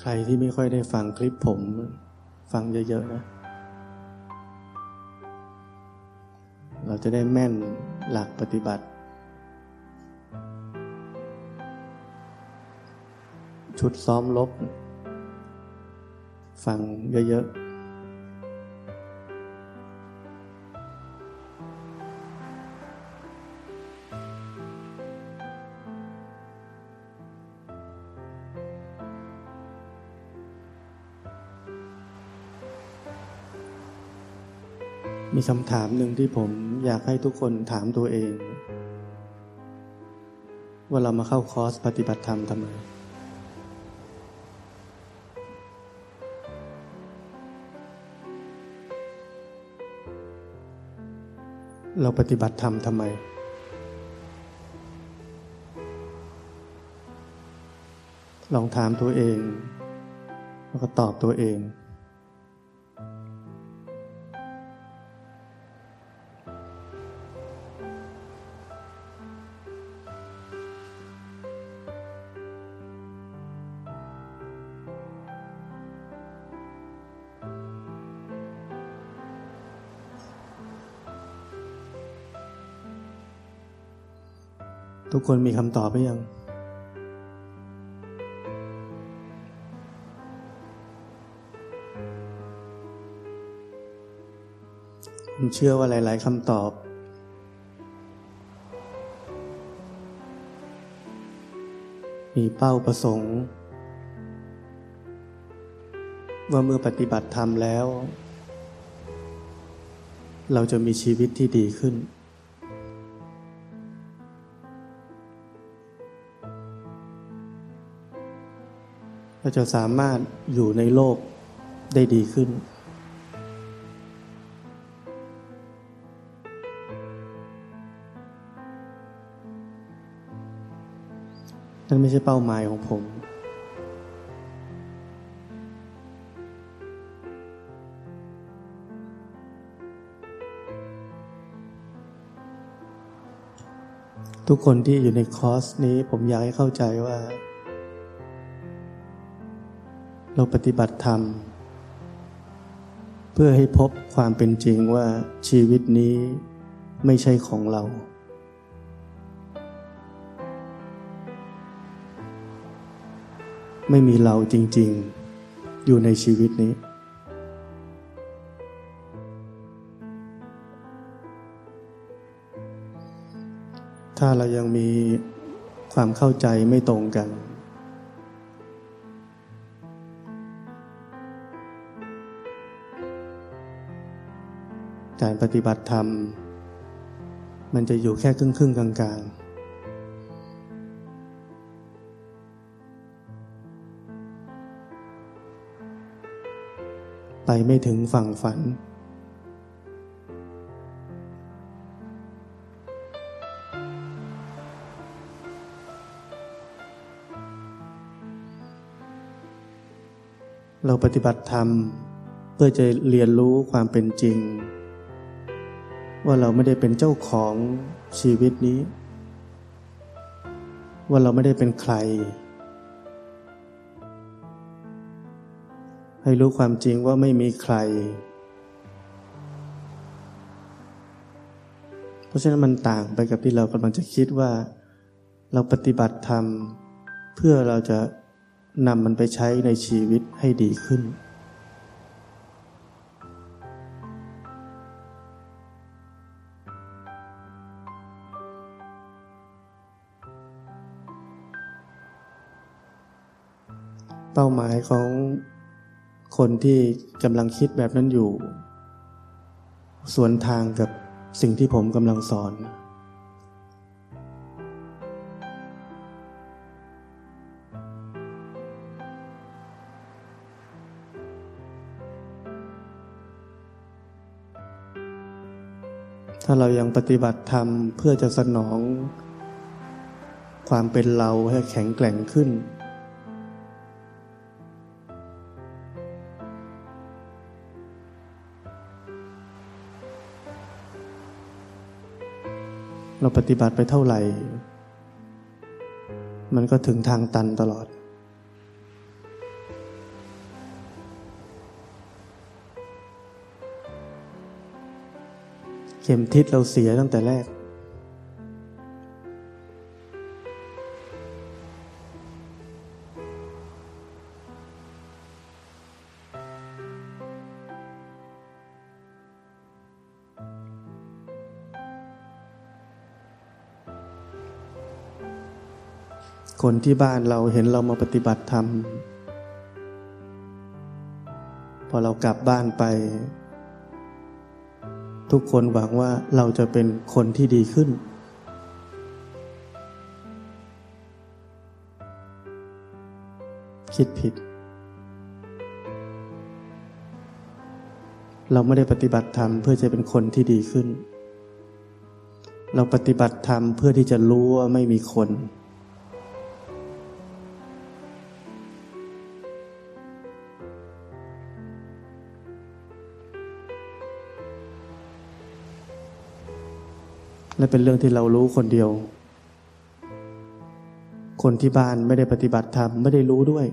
ใครที่ไม่ค่อยได้ฟังคลิปผม ฟังเยอะๆนะ เราจะได้แม่นหลักปฏิบัติ ชุดซ้อมลบ ฟังเยอะๆ มีคำถามหนึ่งที่ผมอยากให้ทุกคนถามตัวเอง ว่าเรามาเข้าคอร์สปฏิบัติธรรมทำไม เราปฏิบัติธรรมทำไม ลองถามตัวเอง แล้วก็ตอบตัวเอง ทุกคนมีคำตอบไหมยัง ผมเชื่อว่าหลาย ๆคำตอบ มีเป้าประสงค์ ว่าเมื่อปฏิบัติธรรมแล้ว เราจะมีชีวิตที่ดีขึ้น เราจะสามารถอยู่ในโลกได้ดีขึ้น นั่นไม่ใช่เป้าหมายของผม ทุกคนที่อยู่ในคอร์สนี้ผมอยากให้เข้าใจว่า เราปฏิบัติธรรม เพื่อให้พบความเป็นจริงว่าชีวิตนี้ไม่ใช่ของเรา ไม่มีเราจริงๆ อยู่ในชีวิตนี้ ถ้าเรายังมีความเข้าใจไม่ตรงกัน การปฏิบัติธรรม มันจะอยู่แค่ครึ่งครึ่งกลางกลางไปไม่ถึงฝั่งฝัน เราปฏิบัติธรรม เพื่อจะเรียนรู้ความเป็นจริง ว่าเราไม่ได้เป็นเจ้าของชีวิตนี้ ว่าเราไม่ได้เป็นใคร ให้รู้ความจริงว่าไม่มีใคร เพราะฉะนั้นมันต่างไปกับที่เรากำลังจะคิดว่า เราปฏิบัติธรรม เพื่อเราจะนำมันไปใช้ในชีวิตให้ดีขึ้น เป้าหมายของคนที่กำลังคิดแบบนั้นอยู่ สวนทางกับสิ่งที่ผมกำลังสอน ถ้าเรายังปฏิบัติธรรมเพื่อจะสนองความเป็นเราให้แข็งแกร่งขึ้น เราปฏิบัติไปเท่าไหร่ มันก็ถึงทางตันตลอด เข็มทิศเราเสียตั้งแต่แรก คนที่บ้านเราเห็นเรามาปฏิบัติธรรม พอเรากลับบ้านไป ทุกคนหวังว่าเราจะเป็นคนที่ดีขึ้น คิดผิด เราไม่ได้ปฏิบัติธรรมเพื่อจะเป็นคนที่ดีขึ้น เราปฏิบัติธรรมเพื่อที่จะรู้ว่าไม่มีคน และเป็นเรื่องที่เรารู้คนเดียว คนที่บ้านไม่ได้ปฏิบัติธรรมไม่ได้รู้ด้วย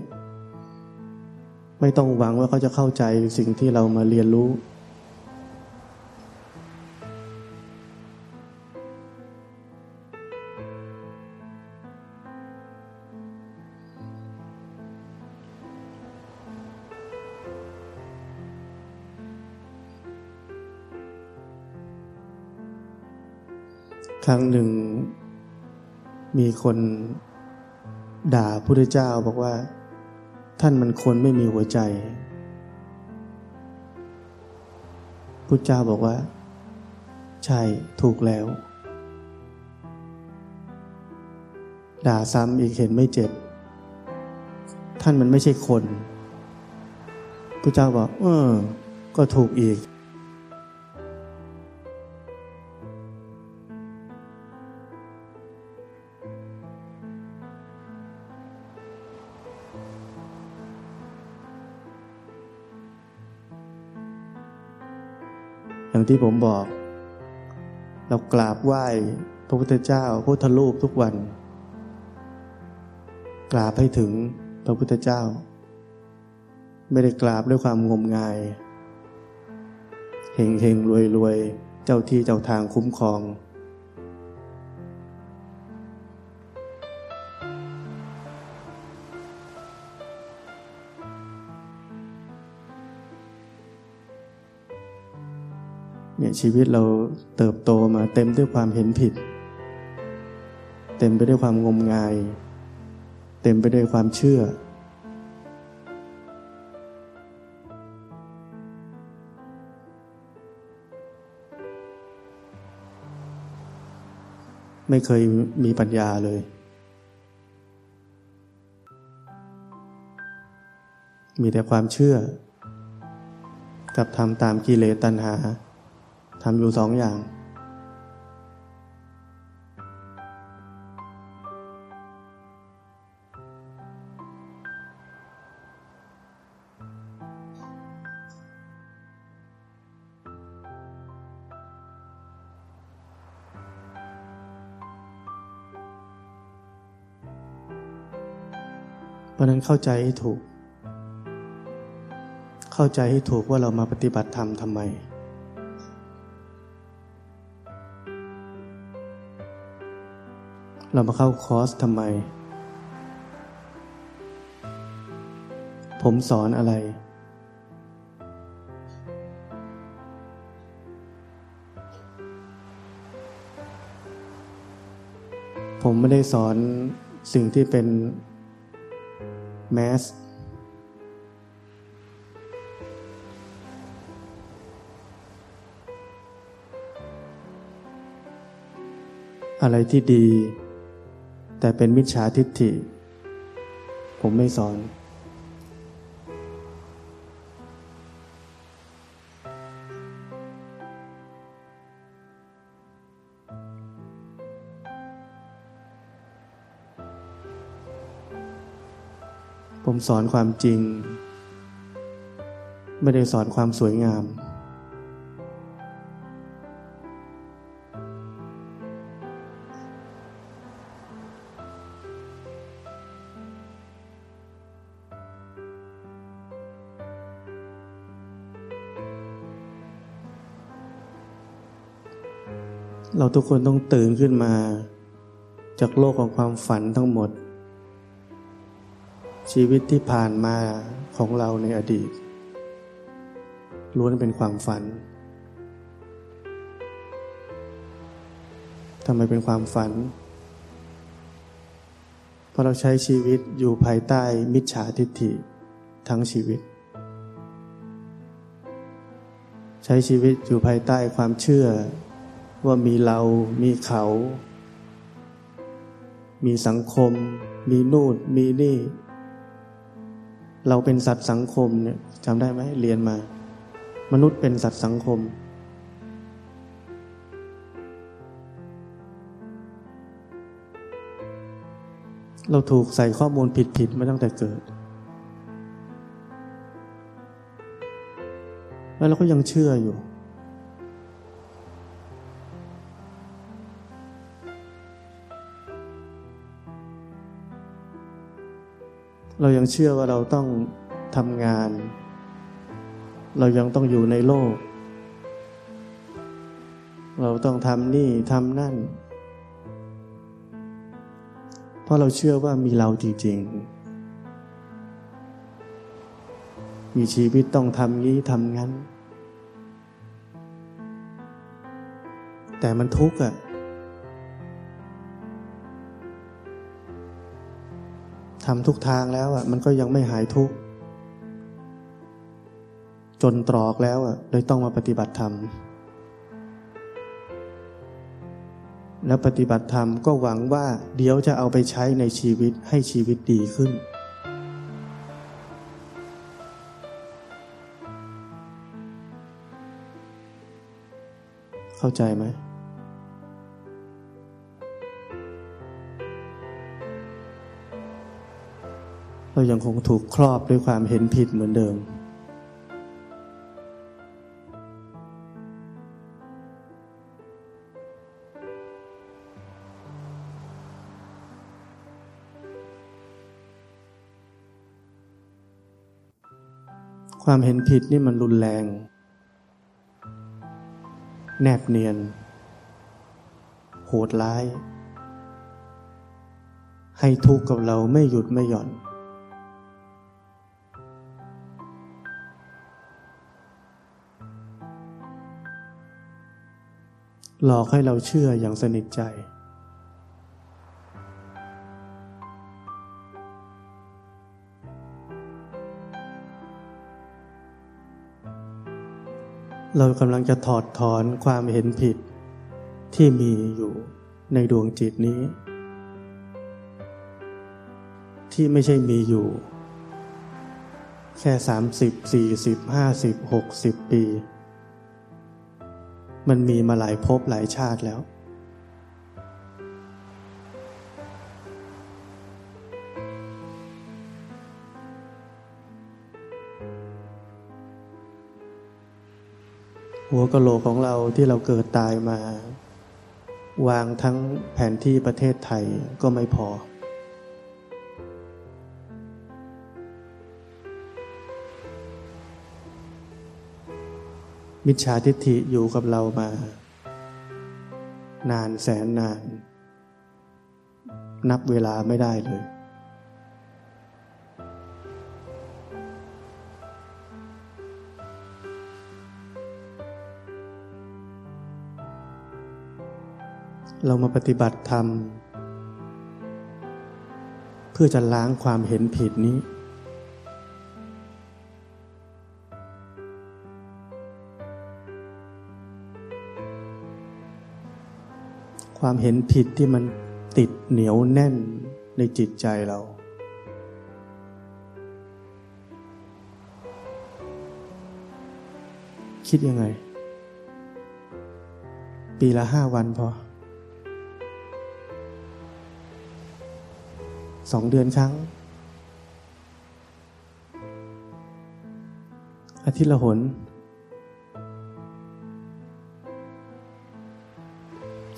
ไม่ต้องหวังว่าเขาจะเข้าใจสิ่งที่เรามาเรียนรู้ ครั้งหนึ่ง มีคนด่าพระพุทธเจ้าบอกว่า ท่านมันคนไม่มีหัวใจพุทธเจ้าบอกว่า ใช่ถูกแล้ว ด่าซ้ำอีกเห็นไม่เจ็บ ท่านมันไม่ใช่คนพุทธเจ้าบอก เออ ก็ถูกอีก อย่างที่ผมบอก เรากราบไหว้พระพุทธเจ้าพุทธรูปทุกวัน กราบให้ถึงพระพุทธเจ้า ไม่ได้กราบด้วยความงมงายเฮงเฮงรวยรวยเจ้าที่เจ้าทางคุ้มครอง ชีวิตเราเติบโตมาเต็มด้วยความเห็นผิด เต็มไปด้วยความงมงาย เต็มไปด้วยความเชื่อ ไม่เคยมีปัญญาเลย มีแต่ความเชื่อ กับทำตามกิเลสตัณหา ทำอยู่สองอย่าง เพราะนั้นเข้าใจให้ถูก เข้าใจให้ถูกว่าเรามาปฏิบัติธรรมทำไม เรามาเข้าคอร์สทำไม ผมสอนอะไร ผมไม่ได้สอนสิ่งที่เป็นแมสอะไรที่ดี แต่เป็นมิจฉาทิฏฐิ ผมไม่สอน ผมสอนความจริง ไม่ได้สอนความสวยงาม เราทุกคนต้องตื่นขึ้นมา จากโลกของความฝันทั้งหมด ชีวิตที่ผ่านมาของเราในอดีตล้วนเป็นความฝันทำไมเป็นความฝัน เพราะเราใช้ชีวิตอยู่ภายใต้มิจฉาทิฏฐิทั้งชีวิต ใช้ชีวิตอยู่ภายใต้ความเชื่อ ว่ามีเรา มีเขา มีสังคม มีนู่นมีนี่ เราเป็นสัตว์สังคมเนี่ยจำได้ไหมเรียนมา มนุษย์เป็นสัตว์สังคม เราถูกใส่ข้อมูลผิดๆมาตั้งแต่เกิด แล้วเราก็ยังเชื่ออยู่ เรายังเชื่อว่าเราต้องทำงาน เรายังต้องอยู่ในโลก เราต้องทำนี่ทำนั่น เพราะเราเชื่อว่ามีเราจริง ๆ มีชีวิตต้องทำงี้ทำงั้น แต่มันทุกข์อะ ทำทุกทางแล้วอะมันก็ยังไม่หายทุกข์จนตรอกแล้วอะเลยต้องมาปฏิบัติธรรม แล้วปฏิบัติธรรมก็หวังว่าเดี๋ยวจะเอาไปใช้ในชีวิตให้ชีวิตดีขึ้น เข้าใจไหม เรายังคงถูกครอบด้วยความเห็นผิดเหมือนเดิม ความเห็นผิดนี่มันรุนแรง แนบเนียน โหดร้าย ให้ทุกข์กับเราไม่หยุดไม่หย่อน หลอกให้เราเชื่ออย่างสนิทใจ เรากำลังจะถอดถอนความเห็นผิดที่มีอยู่ในดวงจิตนี้ ที่ไม่ใช่มีอยู่ แค่สามสิบสี่สิบห้าสิบหกสิบปี มันมีมาหลายภพหลายชาติแล้ว หัวกะโหลกของเราที่เราเกิดตายมา วางทั้งแผนที่ประเทศไทยก็ไม่พอ มิจฉาทิฏฐิอยู่กับเรามา นานแสนนาน นับเวลาไม่ได้เลย เรามาปฏิบัติธรรม เพื่อจะล้างความเห็นผิดนี้ ความเห็นผิดที่มันติดเหนียวแน่นในจิตใจเรา คิดยังไง ปีละห้าวันพอสองเดือนครั้ง อาทิตย์ละหน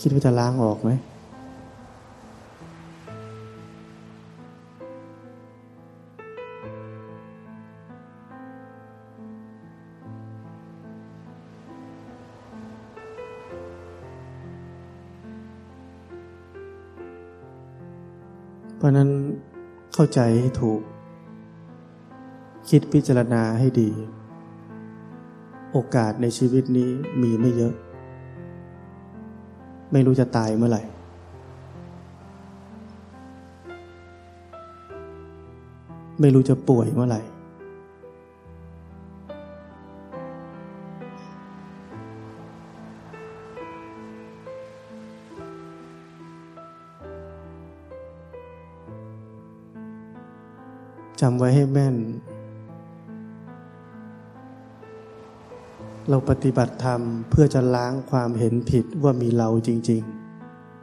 คิดว่าจะล้างออกไหมเพราะนั้นเข้าใจให้ถูก คิดพิจารณาให้ดี โอกาสในชีวิตนี้มีไม่เยอะ ไม่รู้จะตายเมื่อไหร่ ไม่รู้จะป่วยเมื่อไหร่ จำไว้ให้แม่น เราปฏิบัติธรรมเพื่อจะล้างความเห็นผิดว่ามีเราจริง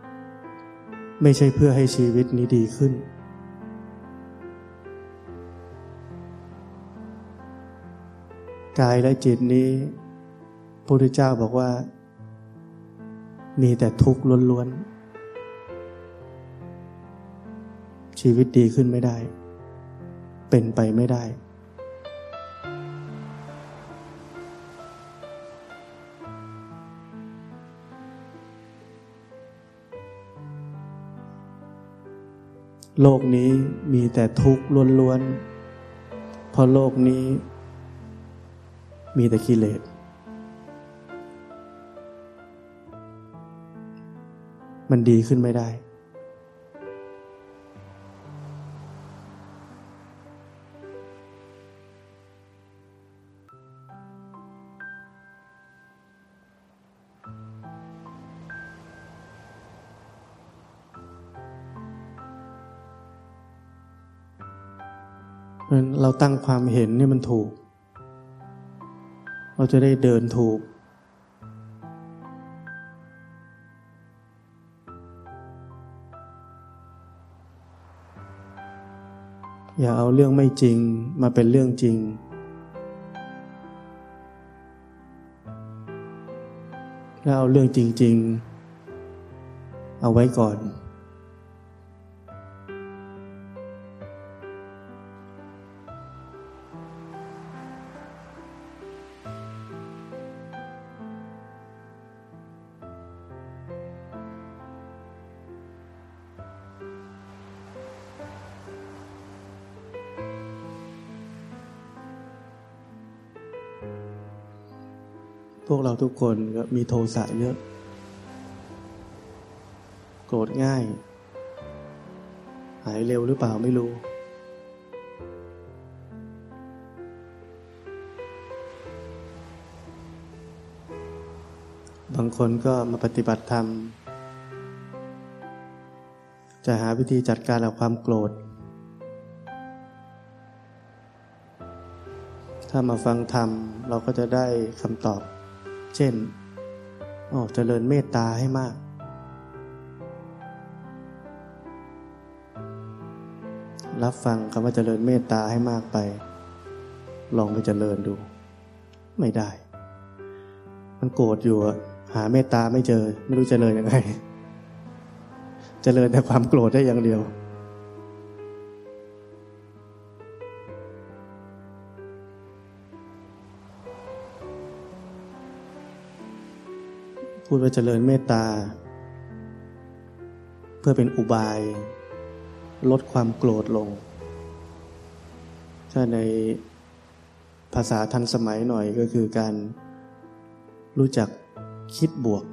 ๆ ไม่ใช่เพื่อให้ชีวิตนี้ดีขึ้น กายและจิตนี้พระพุทธเจ้าบอกว่า มีแต่ทุกข์ล้วนๆ ชีวิตดีขึ้นไม่ได้ เป็นไปไม่ได้ โลกนี้มีแต่ทุกข์ล้วนๆ เพราะโลกนี้ มีแต่กิเลส มันดีขึ้นไม่ได้ เราตั้งความเห็นนี่มันถูก เราจะได้เดินถูก อย่าเอาเรื่องไม่จริงมาเป็นเรื่องจริง แล้วเอาเรื่องจริง ๆ เอาไว้ก่อน พวกเราทุกคนก็มีโทสะเยอะ โกรธง่าย หายเร็วหรือเปล่าไม่รู้ บางคนก็มาปฏิบัติธรรม จะหาวิธีจัดการกับความโกรธ ถ้ามาฟังธรรมเราก็จะได้คำตอบ เช่นอ๋อเจริญเมตตาให้มาก รับฟังคำว่าเจริญเมตตาให้มากไป ลองไปเจริญดู ไม่ได้ มันโกรธอยู่หาเมตตาไม่เจอ ไม่รู้เจริญยังไง เจริญแต่ความโกรธได้อย่างเดียว ดว่าเจริญเมตตา เพื่อเป็นอุบาย ลดความโกรธลง ถ้าในภาษาทันสมัยหน่อยก็คือการรู้จักคิดบวก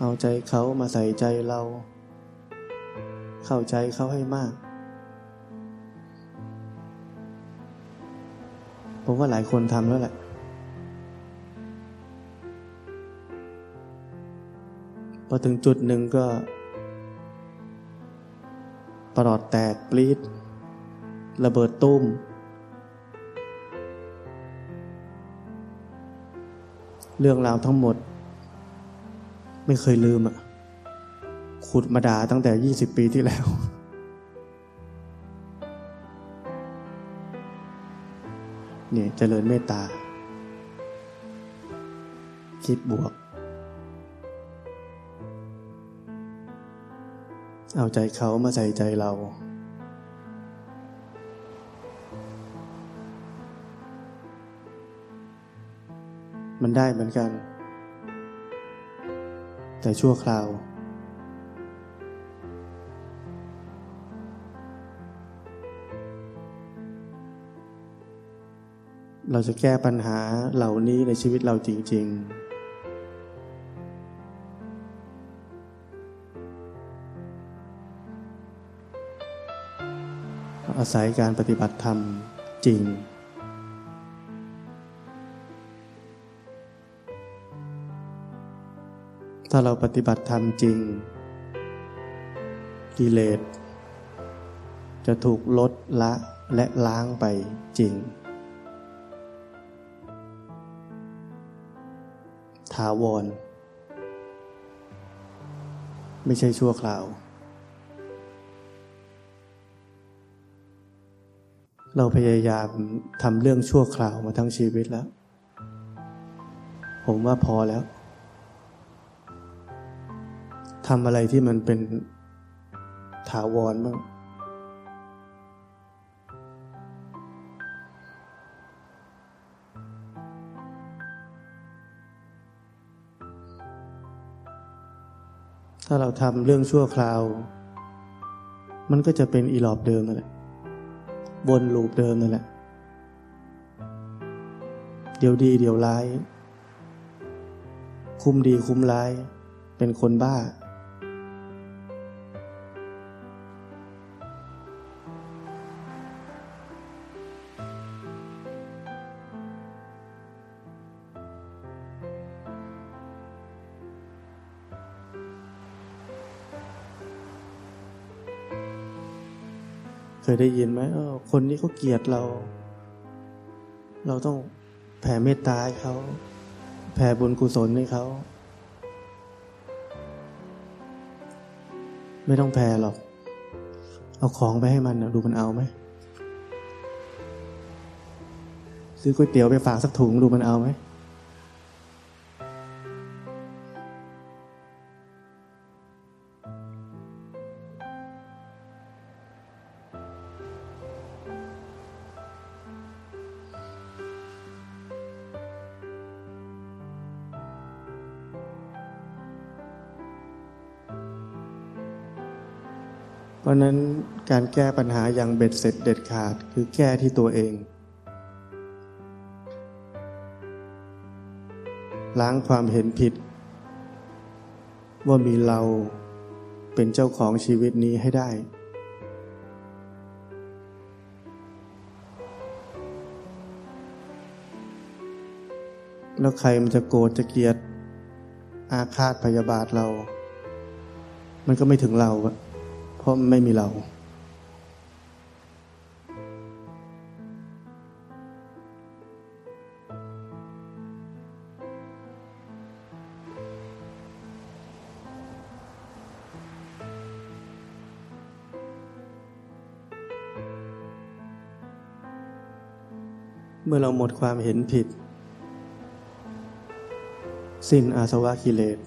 เอาใจเขามาใส่ใจเรา เข้าใจเขาให้มาก ผมว่าหลายคนทำแล้วแหละ พอถึงจุดหนึ่งก็ปลอดแตกปลีดระเบิดตุ้ม เรื่องราวทั้งหมด ไม่เคยลืมอะขุดมาด่าตั้งแต่ยี่สิบปีที่แล้ว เนี่ยเจริญเมตตา คิดบวก เอาใจเขามาใส่ใจเรา มันได้เหมือนกัน แต่ชั่วคราว เราจะแก้ปัญหาเหล่านี้ในชีวิตเราจริง ๆอาศัยการปฏิบัติธรรมจริง ถ้าเราปฏิบัติธรรมจริง กิเลส จะถูกลดละและล้างไปจริงาวร ไม่ใช่ชั่วคราว เราพยายามทำเรื่องชั่วคราวมาทั้งชีวิตแล้ว ผมว่าพอแล้วทำอะไรที่มันเป็นถาวรบ้าง ถ้าเราทำเรื่องชั่วคราว มันก็จะเป็นอีหลอบเดิมนั่นแหละวนลูปเดิมนั่นแหละ เดี๋ยวดีเดี๋ยวร้าย คุ้มดีคุ้มร้าย เป็นคนบ้า ยได้ยินไหมออคนนี้เขาเกลียดเรา เราต้องแผ่เมตตาให้เขาแผ่บุญกุศลให้เขาไม่ต้องแผ่หรอก เอาของไปให้มันดูมันเอาไหม ซื้อก๋วยเตี๋ยวไปฝากสักถุงดูมันเอาไหม ราะนั้นการแก้ปัญหาอย่างเบ็ดเสร็จเด็ดขาดคือแก้ที่ตัวเอง ล้างความเห็นผิด ว่ามีเราเป็นเจ้าของชีวิตนี้ให้ได้ แล้วใครมันจะโกรธจะเกลียด อาฆาตพยาบาทเรา มันก็ไม่ถึงเราอะ ราะไม่มีเราเมื่อเราหมดความเห็นผิด สิ้นอาสวะกิเลส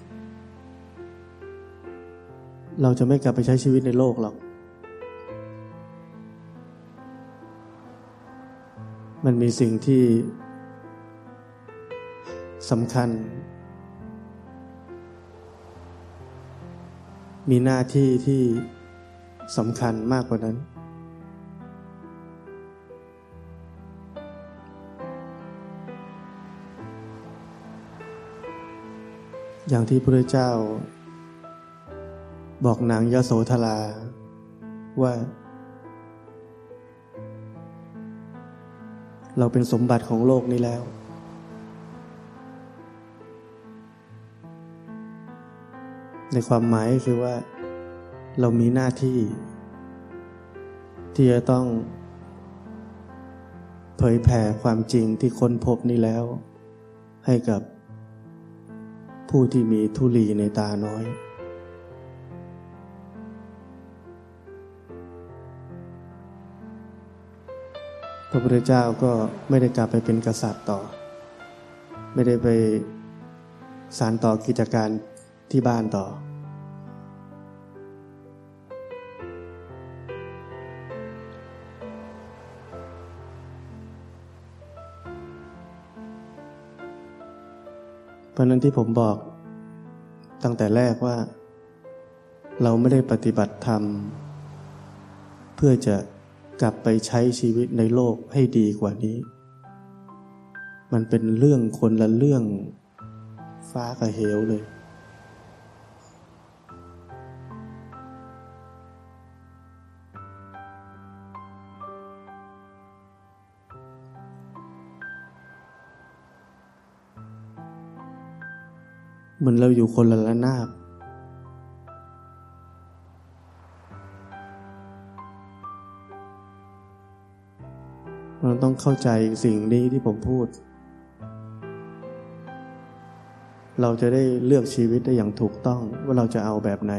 เราจะไม่กลับไปใช้ชีวิตในโลกหรอก มันมีสิ่งที่สำคัญ มีหน้าที่ที่สำคัญมากกว่านั้น อย่างที่พระเจ้า บอกนางยโสธราว่า เราเป็นสมบัติของโลกนี้แล้ว ในความหมายคือว่า เรามีหน้าที่ ที่จะต้อง เผยแผ่ความจริงที่ค้นพบนี้แล้ว ให้กับผู้ที่มีทุลีในตาน้อย พระพุทธเจ้าก็ไม่ได้กลับไปเป็นกษัตริย์ต่อ ไม่ได้ไปสารต่อกิจการที่บ้านต่อ เพราะนั้นที่ผมบอกตั้งแต่แรกว่า เราไม่ได้ปฏิบัติธรรม เพื่อจะ กลับไปใช้ชีวิตในโลกให้ดีกว่านี้ มันเป็นเรื่องคนละเรื่องฟ้ากับเหวเลย เหมือนเราอยู่คนละระนาบ ต้องเข้าใจสิ่งนี้ที่ผมพูด เราจะได้เลือกชีวิตได้อย่างถูกต้องว่าเราจะเอาแบบไหน